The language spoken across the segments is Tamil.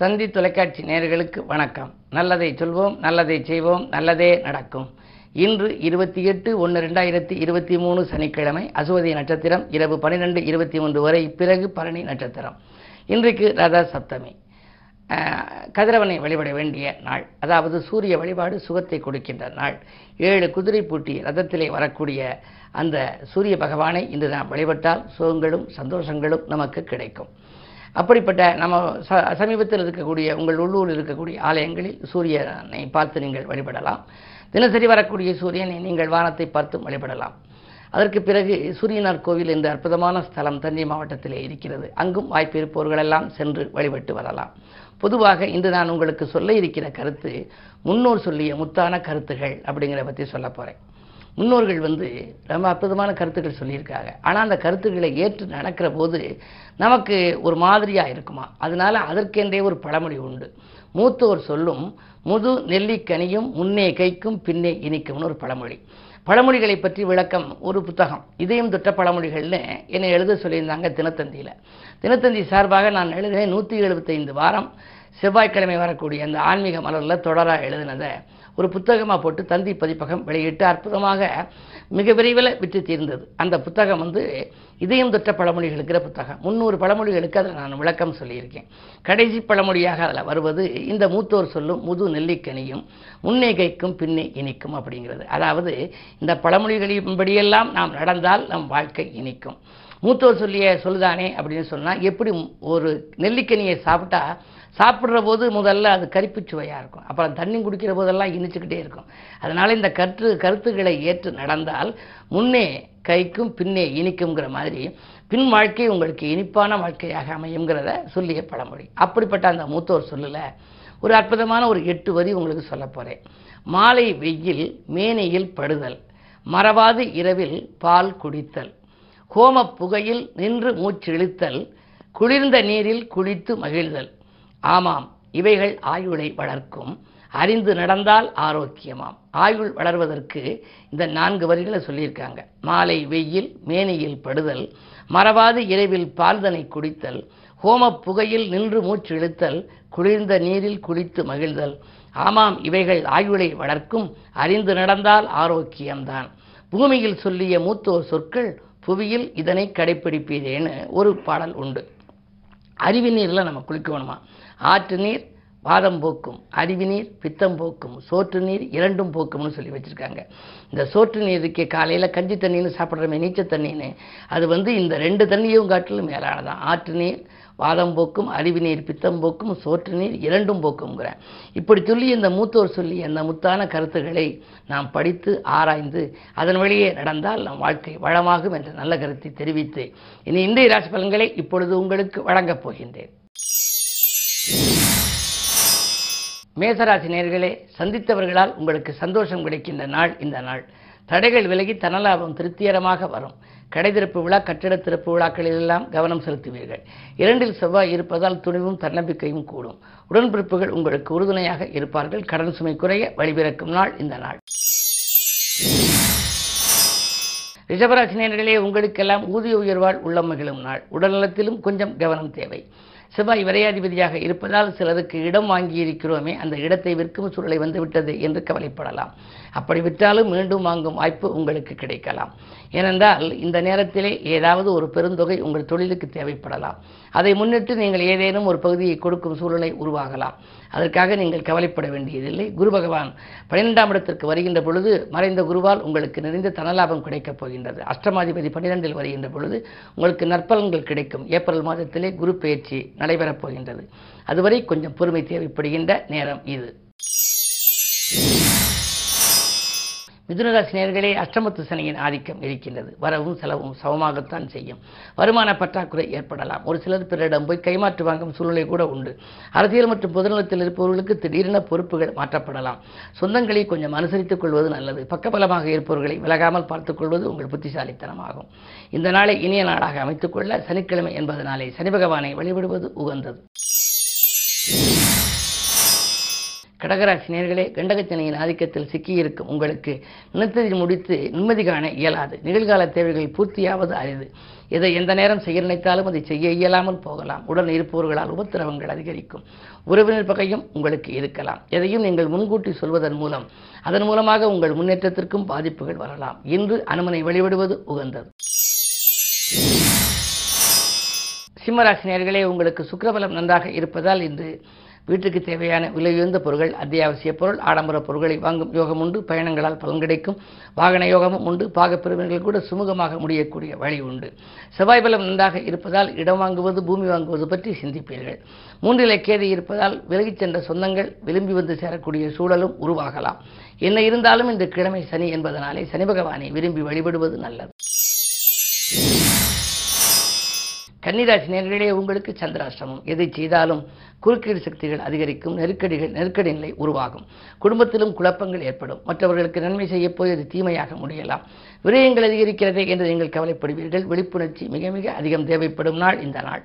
தந்தி தொலைக்காட்சி நேயர்களுக்கு வணக்கம். நல்லதை சொல்வோம் நல்லதை செய்வோம் நல்லதே நடக்கும். இன்று இருபத்தி எட்டு ஒன்று ரெண்டாயிரத்தி இருபத்தி மூணு சனிக்கிழமை அசுவதி நட்சத்திரம் இரவு பன்னிரெண்டு இருபத்தி மூன்று வரை பிறகு பரணி நட்சத்திரம். இன்றைக்கு ரத சப்தமி. கதிரவனை வழிபட வேண்டிய நாள் அதாவது சூரிய வழிபாடு சுகத்தை கொடுக்கின்ற நாள். ஏழு குதிரை பூட்டி ரதத்திலே வரக்கூடிய அந்த சூரிய பகவானை இன்று நாம் வழிபட்டால் சுகங்களும் சந்தோஷங்களும் நமக்கு கிடைக்கும். அப்படிப்பட்ட நம்ம ச சமீபத்தில் இருக்கக்கூடிய உங்கள் உள்ளூரில் இருக்கக்கூடிய ஆலயங்களில் சூரியனை பார்த்து நீங்கள் வழிபடலாம். தினசரி வரக்கூடிய சூரியனை நீங்கள் வானத்தை பார்த்தும் வழிபடலாம். அதற்கு பிறகு சூரியனார் கோவில் என்ற அற்புதமான ஸ்தலம் தஞ்சை மாவட்டத்திலே இருக்கிறது. அங்கும் வாய்ப்பு இருப்பவர்களெல்லாம் சென்று வழிபட்டு வரலாம். பொதுவாக இன்று நான் உங்களுக்கு சொல்ல இருக்கிற கருத்து முன்னோர் சொல்லிய முத்தான கருத்துகள் அப்படிங்கிற பற்றி சொல்ல போகிறேன் முன்னோர்கள் வந்து ரொம்ப அற்புதமான கருத்துக்கள் சொல்லியிருக்காங்க. ஆனால் அந்த கருத்துக்களை ஏற்று நடக்கிற போது நமக்கு ஒரு மாதிரியாக இருக்குமா? அதனால அதற்கென்றே ஒரு பழமொழி உண்டு. மூத்தோர் சொல்லும் முது நெல்லிக்கனியும் முன்னே கைக்கும் பின்னே இனிக்கும்னு ஒரு பழமொழி. பழமொழிகளை பற்றி விளக்கம் ஒரு புத்தகம். இதயம் தொட்ட பழமொழிகள்னு என்னை எழுத சொல்லியிருந்தாங்க தினத்தந்தியில். தினத்தந்தி சார்பாக நான் எழுதினேன் நூற்றி எழுபத்தைந்து வாரம். செவ்வாய்க்கிழமை வரக்கூடிய அந்த ஆன்மீக மலரில் தொடராக எழுதினதை. ஒரு புத்தகமாக போட்டு தந்தி பதிப்பகம் வெளியிட்டு அற்புதமாக மிக விரைவில் விற்று தீர்ந்தது. அந்த புத்தகம் வந்து இதயம் தொட்ட பழமொழிகளுக்கிற புத்தகம். முந்நூறு பழமொழிகளுக்கு அதில் நான் விளக்கம் சொல்லியிருக்கேன். கடைசி பழமொழியாக அதில் வருவது இந்த மூத்தோர் சொல்லும் முது நெல்லிக்கனியும் முன்னே கைக்கும் பின்னே இனிக்கும் அப்படிங்கிறது. அதாவது இந்த பழமொழிகளின்படியெல்லாம் நாம் நடந்தால் நம் வாழ்க்கை இனிக்கும். மூத்தோர் சொல்லிய சொல்லுதானே அப்படின்னு சொன்னால் எப்படி ஒரு நெல்லிக்கனியை சாப்பிட்டா சாப்பிட்ற போது முதல்ல அது கரிப்பு சுவையாக இருக்கும். அப்புறம் தண்ணி குடிக்கிற போதெல்லாம் இனிச்சுக்கிட்டே இருக்கும். அதனால் இந்த கற்று கருத்துக்களை ஏற்று நடந்தால் முன்னே கைக்கும் பின்னே இனிக்குங்கிற மாதிரி பின் வாழ்க்கை உங்களுக்கு இனிப்பான வாழ்க்கையாக அமையுங்கிறத சொல்லிய பழமொழி. அப்படிப்பட்ட அந்த மூத்தோர் சொல்லல. ஒரு அற்புதமான ஒரு எட்டு வரி உங்களுக்கு சொல்ல போகிறேன் மாலை வெயில் மேனையில் படுதல். மறவாது இரவில் பால் குடித்தல். கோம புகையில் நின்று மூச்சிழுத்தல் குளிர்ந்த நீரில் குளித்து மகிழ்தல். ஆமாம் இவைகள் ஆயுளை வளர்க்கும். அறிந்து நடந்தால் ஆரோக்கியமாம். ஆயுள் வளர்வதற்கு இந்த நான்கு வரிகளை சொல்லியிருக்காங்க. மாலை வெயில் மேனியில் படுதல் மறவாது இரவில் பால்தனை குடித்தல் ஹோமப் புகையில் நின்று மூச்சு இழுத்தல் குளிர்ந்த நீரில் குளித்து மகிழ்தல். ஆமாம் இவைகள் ஆயுளை வளர்க்கும். அறிந்து நடந்தால் ஆரோக்கியம்தான். பூமியில் சொல்லிய மூத்தோர் சொற்கள் புவியில் இதனை கடைப்பிடிப்பீரேன்னு ஒரு பாடல் உண்டு. அறிவு நீரில் நம்ம குளிக்கணுமா? ஆற்று நீர் வாதம் போக்கும் அருவி நீர் பித்தம் போக்கும் சோற்று நீர் இரண்டும் போக்கும்னு சொல்லி வச்சுருக்காங்க. இந்த சோற்று நீருக்கு காலையில் கஞ்சி தண்ணின்னு சாப்பிட்றமே நீச்சல் தண்ணின்னு. அது வந்து இந்த ரெண்டு தண்ணியும் காட்டிலும் மேலானதான். ஆற்று நீர் வாதம் போக்கும் அருவி நீர் பித்தம் போக்கும் சோற்று நீர் இரண்டும் போக்குங்கிற இப்படி சொல்லி இந்த மூத்தோர் சொல்லி அந்த முத்தான கருத்துக்களை நாம் படித்து ஆராய்ந்து அதன் வழியே நடந்தால் நம் வாழ்க்கை வளமாகும் என்ற நல்ல கருத்தை தெரிவித்து இனி இந்திய ராசி பலன்களை இப்பொழுது உங்களுக்கு வழங்கப் போகின்றேன். மேசராசி நேர்களே சந்தித்தவர்களால் உங்களுக்கு சந்தோஷம் கிடைக்கின்ற நாள் இந்த நாள். தடைகள் விலகி தனலாபம் திருப்திகரமாக வரும். கடைதிறப்பு விழா கட்டிட திறப்பு விழாக்களிலெல்லாம் கவனம் செலுத்துவீர்கள். இரண்டில் செவ்வாய் இருப்பதால் துணிவும் தன்னம்பிக்கையும் கூடும். உடன்பிறப்புகள் உங்களுக்கு உறுதுணையாக இருப்பார்கள். கடன் சுமை குறைய வழிபிறக்கும் நாள் இந்த நாள். ரிஷபராசினியர்களே உங்களுக்கெல்லாம் ஊதிய உயர்வால் உள்ளம் மகிழும் நாள். உடல்நலத்திலும் கொஞ்சம் கவனம் தேவை. செவ்வாய் விரையாதிபதியாக இருப்பதால் சிலருக்கு இடம் வாங்கியிருக்கிறோமே அந்த இடத்தை விற்கும் சூழலை வந்துவிட்டது என்று கவலைப்படலாம். அப்படி விற்றாலும் மீண்டும் வாங்கும் வாய்ப்பு உங்களுக்கு கிடைக்கலாம். ஏனென்றால் இந்த நேரத்திலே ஏதாவது ஒரு பெருந்தொகை உங்கள் தொழிலுக்கு தேவைப்படலாம். அதை முன்னிட்டு நீங்கள் ஏதேனும் ஒரு பகுதியை கொடுக்கும் சூழலை உருவாகலாம். அதற்காக நீங்கள் கவலைப்பட வேண்டியதில்லை. குரு பகவான் பன்னிரெண்டாம் இடத்திற்கு வருகின்ற பொழுது மறைந்த குருவால் உங்களுக்கு நிறைந்த தனலாபம் கிடைக்கப் போகின்றது. அஷ்டமாதிபதி பன்னிரெண்டில் வருகின்ற பொழுது உங்களுக்கு நற்பலன்கள் கிடைக்கும். ஏப்ரல் மாதத்திலே குரு பயிற்சி நடைபெறப் போகின்றது. அதுவரை கொஞ்சம் பொறுமை தேவைப்படுகின்ற நேரம் இது. மிதுனராசி நேர்களே அஷ்டமத்து சனியின் ஆதிக்கம் இருக்கின்றது. வரவும் செலவும் சமமாகத்தான் செய்யும். வருமான பற்றாக்குறை ஏற்படலாம். ஒரு சிலர் பிறரிடம் போய் கைமாற்று வாங்கும் சூழ்நிலை கூட உண்டு. அரசியல் மற்றும் பொதுநலத்தில் இருப்பவர்களுக்கு திடீரென பொறுப்புகள் மாற்றப்படலாம். சொந்தங்களை கொஞ்சம் அனுசரித்துக் கொள்வது நல்லது. பக்கபலமாக இருப்பவர்களை விலகாமல் பார்த்துக் கொள்வது உங்கள் புத்திசாலித்தனமாகும். இந்த நாளை இனிய நாளாக அமைத்துக் கொள்ள சனிக்கிழமை என்பதனாலே சனி பகவானை வழிபடுவது உகந்தது. கடகராசி நேர்களே கண்டகச்சனையின் ஆதிக்கத்தில் சிக்கியிருக்கும் உங்களுக்கு நினைத்ததை முடித்து நிம்மதி காண இயலாது. நிகழ்கால தேவைகள் பூர்த்தியாவது அரிது. இதை எந்த நேரம் செய்ய நினைத்தாலும் அதை செய்ய இயலாமல் போகலாம். உடன் இருப்பவர்களால் உபத்திரவங்கள் அதிகரிக்கும். உறவினர் பகையும் உங்களுக்கு இருக்கலாம். எதையும் நீங்கள் முன்கூட்டி சொல்வதன் மூலம் அதன் மூலமாக உங்கள் முன்னேற்றத்திற்கும் பாதிப்புகள் வரலாம். இன்று அனுமனை வழிபடுவது உகந்தது. சிம்மராசினியர்களே உங்களுக்கு சுக்கரபலம் நன்றாக இருப்பதால் இன்று வீட்டுக்கு தேவையான விலையுயர்ந்த பொருட்கள் அத்தியாவசிய பொருள் ஆடம்பர பொருட்களை வாங்கும் யோகம் உண்டு பயணங்களால் பலன் கிடைக்கும். வாகன யோகமும் உண்டு. பாகப்பிரிவினர்கள் கூட சுமூகமாக முடியக்கூடிய வழி உண்டு. செவ்வாய் பலம் நன்றாக இருப்பதால் இடம் வாங்குவது பூமி வாங்குவது பற்றி சிந்திப்பீர்கள். மூன்றிலே கேது இருப்பதால் விலகிச் சென்ற சொந்தங்கள் விரும்பி வந்து சேரக்கூடிய சூழலும் உருவாகலாம். என்ன இருந்தாலும் இந்த கிழமை சனி என்பதனாலே சனி பகவானை விரும்பி வழிபடுவது நல்லது. கன்னிராசி நேர்களே உங்களுக்கு சந்திராசிரமம் எதை செய்தாலும் குறுக்கீடு சக்திகள் அதிகரிக்கும் நெருக்கடிகள் நெருக்கடி நிலை உருவாகும். குடும்பத்திலும் குழப்பங்கள் ஏற்படும். மற்றவர்களுக்கு நன்மை செய்ய போய் அது தீமையாக முடியலாம். விரயங்கள் அதிகரிக்கிறதே என்று நீங்கள் கவலைப்படுவீர்கள். விழிப்புணர்ச்சி மிக மிக அதிகம் தேவைப்படும் நாள் இந்த நாள்.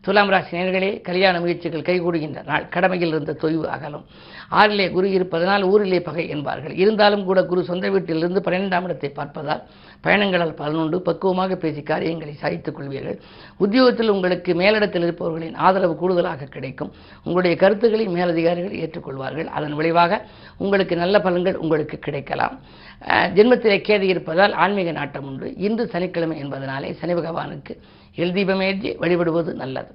துலாம் ராசி நேர்களே கல்யாண முயற்சிகள் கைகூடுகின்ற நாள். கடமையில் இருந்த தொய்வு அகலும். ஆறிலே குரு இருப்பதனால் ஊரிலே பகை என்பார்கள். இருந்தாலும் கூட குரு சொந்த வீட்டிலிருந்து பன்னிரெண்டாம் இடத்தை பார்ப்பதால் பயணங்களால் பதினொன்று பக்குவமாக பேசி காரியங்களை சாதித்துக் கொள்வீர்கள். உத்தியோகத்தில் உங்களுக்கு மேலிடத்தில் இருப்பவர்களின் ஆதரவு கூடுதலாக கிடைக்கும். உங்களுடைய கருத்துக்களை மேலதிகாரிகள் ஏற்றுக்கொள்வார்கள். அதன் விளைவாக உங்களுக்கு நல்ல பலன்கள் உங்களுக்கு கிடைக்கலாம். ஜென்மத்திலே கேது இருப்பதால் ஆன்மீக நாட்டம் உண்டு. இன்று சனிக்கிழமை என்பதனாலே சனி பகவானுக்கு எல் தீபமேற்றி வழிபடுவது நல்லது.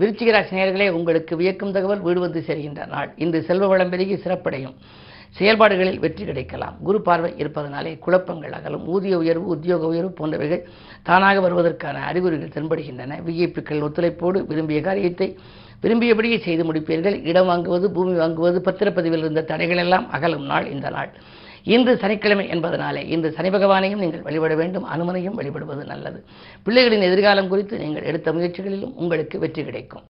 விருச்சிகராசி நேர்களே உங்களுக்கு வியக்கும் தகவல் வீடு வந்து சேர்கின்ற நாள். இன்று செல்வ வளம் பெருகி சிறப்படையும். செயல்பாடுகளில் வெற்றி கிடைக்கலாம். குரு பார்வை இருப்பதனாலே குழப்பங்கள் அகலும். ஊதிய உயர்வு உத்தியோக உயர்வு போன்றவைகள் தானாக வருவதற்கான அறிகுறிகள் தென்படுகின்றன. விஐபிக்கள் ஒத்துழைப்போடு விரும்பிய காரியத்தை விரும்பியபடியே செய்து முடிப்பீர்கள். இடம் வாங்குவது பூமி வாங்குவது பத்திரப்பதிவில் இருந்த தடைகள் எல்லாம் அகலும் நாள் இந்த நாள். இன்று சனிக்கிழமை என்பதனாலே இன்று சனி பகவானையும் நீங்கள் வழிபட வேண்டும் அனுமனையும் வழிபடுவது நல்லது. பிள்ளைகளின் எதிர்காலம் குறித்து நீங்கள் எடுத்த முயற்சிகளிலும் உங்களுக்கு வெற்றி கிடைக்கும்.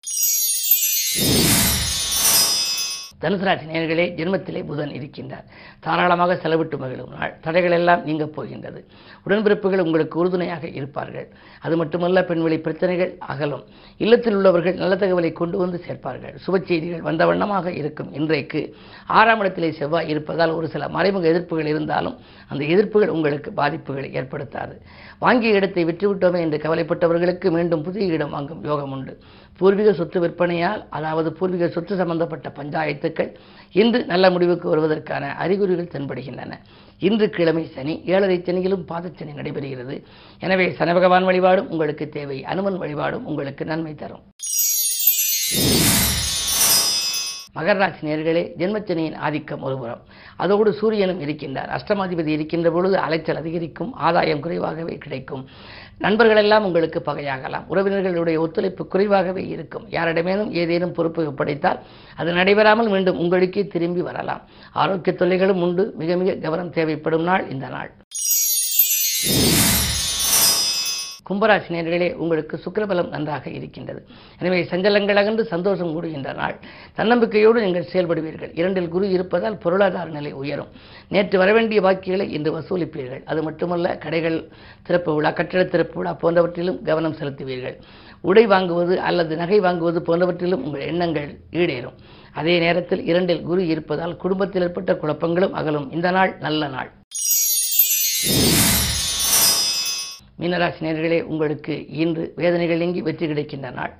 தனுசு ராசி ஜென்மத்திலே புதன் இருக்கின்றார். தாராளமாக செலவிட்டு மகிழும் நாள். தடைகள் எல்லாம் நீங்கப் போகின்றது. உடன்பிறப்புகள் உங்களுக்கு உறுதுணையாக இருப்பார்கள். அது மட்டுமல்ல பெண்வெளி பிரச்சனைகள் அகலும். இல்லத்தில் உள்ளவர்கள் நல்ல தகவலை கொண்டு வந்து சேர்ப்பார்கள். சுப செய்திகள் வந்த வண்ணமாக இருக்கும் இன்றைக்கு. ஆறாம் இடத்திலே செவ்வாய் இருப்பதால் ஒரு சில மறைமுக எதிர்ப்புகள் இருந்தாலும் அந்த எதிர்ப்புகள் உங்களுக்கு பாதிப்புகளை ஏற்படுத்தாது. வாங்கிய இடத்தை விற்றுவிட்டோமே என்று கவலைப்பட்டவர்களுக்கு மீண்டும் புதிய இடம் வாங்கும் யோகம் உண்டு. பூர்வீக சொத்து விற்பனையால் அதாவது பூர்வீக சொத்து சம்பந்தப்பட்ட பஞ்சாயத்துக்கள் இன்று நல்ல முடிவுக்கு வருவதற்கான அறிகுறிகள் தென்படுகின்றன. இன்று கிழமை சனி ஏழரை சனியிலும் பாதச்சனி நடைபெறுகிறது. எனவே சனபகவான் வழிபாடும் உங்களுக்கு தேவை. அனுமன் வழிபாடும் உங்களுக்கு நன்மை தரும். மகராசி நேர்களே ஜென்மச்சனியின் ஆதிக்கம் ஒருபுறம். அதோடு சூரியனும் இருக்கின்றார். அஷ்டமாதிபதி இருக்கின்ற பொழுது அலைச்சல் அதிகரிக்கும் ஆதாயம் குறைவாகவே கிடைக்கும். நண்பர்கள் எல்லாம் உங்களுக்கு பகையாகலாம். உறவினர்களுடைய ஒத்துழைப்பு குறைவாகவே இருக்கும். யாரிடமேனும் ஏதேனும் பொறுப்பு ஒப்படைத்தால் அது நடைபெறாமல் மீண்டும் உங்களுக்கே திரும்பி வரலாம். ஆரோக்கிய தொல்லைகளும் உண்டு. மிக மிக கவனம் தேவைப்படும் நாள் இந்த நாள். கும்பராசி நேர்களே உங்களுக்கு சுக்கிரபலம் நன்றாக இருக்கின்றது. எனவே சஞ்சலங்கள் அகன்று சந்தோஷம் கூடுகின்ற நாள். தன்னம்பிக்கையோடு நீங்கள் செயல்படுவீர்கள். இரண்டில் குரு இருப்பதால் பொருளாதார நிலை உயரும். நேற்று வரவேண்டிய பாக்கிகளை இன்று வசூலிப்பீர்கள். அது மட்டுமல்ல கடைகள் திறப்பு விழா கட்டிட திறப்பு விழா போன்றவற்றிலும் கவனம் செலுத்துவீர்கள். உடை வாங்குவது அல்லது நகை வாங்குவது போன்றவற்றிலும் உங்கள் எண்ணங்கள் ஈடேறும். அதே நேரத்தில் இரண்டில் குரு இருப்பதால் குடும்பத்தில் ஏற்பட்ட குழப்பங்களும் அகலும். இந்த நாள் நல்ல நாள். மீனராசி நேர்களே உங்களுக்கு இன்று வேதனைகள் நீங்கி வெற்றி கிடைக்கின்ற நாள்.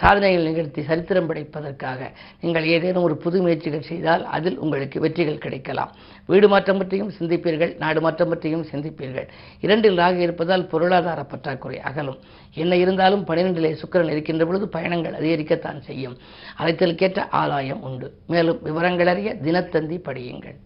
சாதனைகள் நிகழ்த்தி சரித்திரம் படைப்பதற்காக நீங்கள் ஏதேனும் ஒரு புது முயற்சிகள் செய்தால் அதில் உங்களுக்கு வெற்றிகள் கிடைக்கலாம். வீடு மாற்றம் பற்றியும் சிந்திப்பீர்கள் நாடு மாற்றம் பற்றியும் சிந்திப்பீர்கள். இரண்டில் ராக இருப்பதால் பொருளாதார பற்றாக்குறை அகலும். என்ன இருந்தாலும் பனிரெண்டிலே சுக்கரன் இருக்கின்ற பொழுது பயணங்கள் அதிகரிக்கத்தான் செய்யும். அழைத்தலுக்கேற்ற ஆதாயம் உண்டு. மேலும் விவரங்கள் அறிய தினத்தந்தி படியுங்கள்.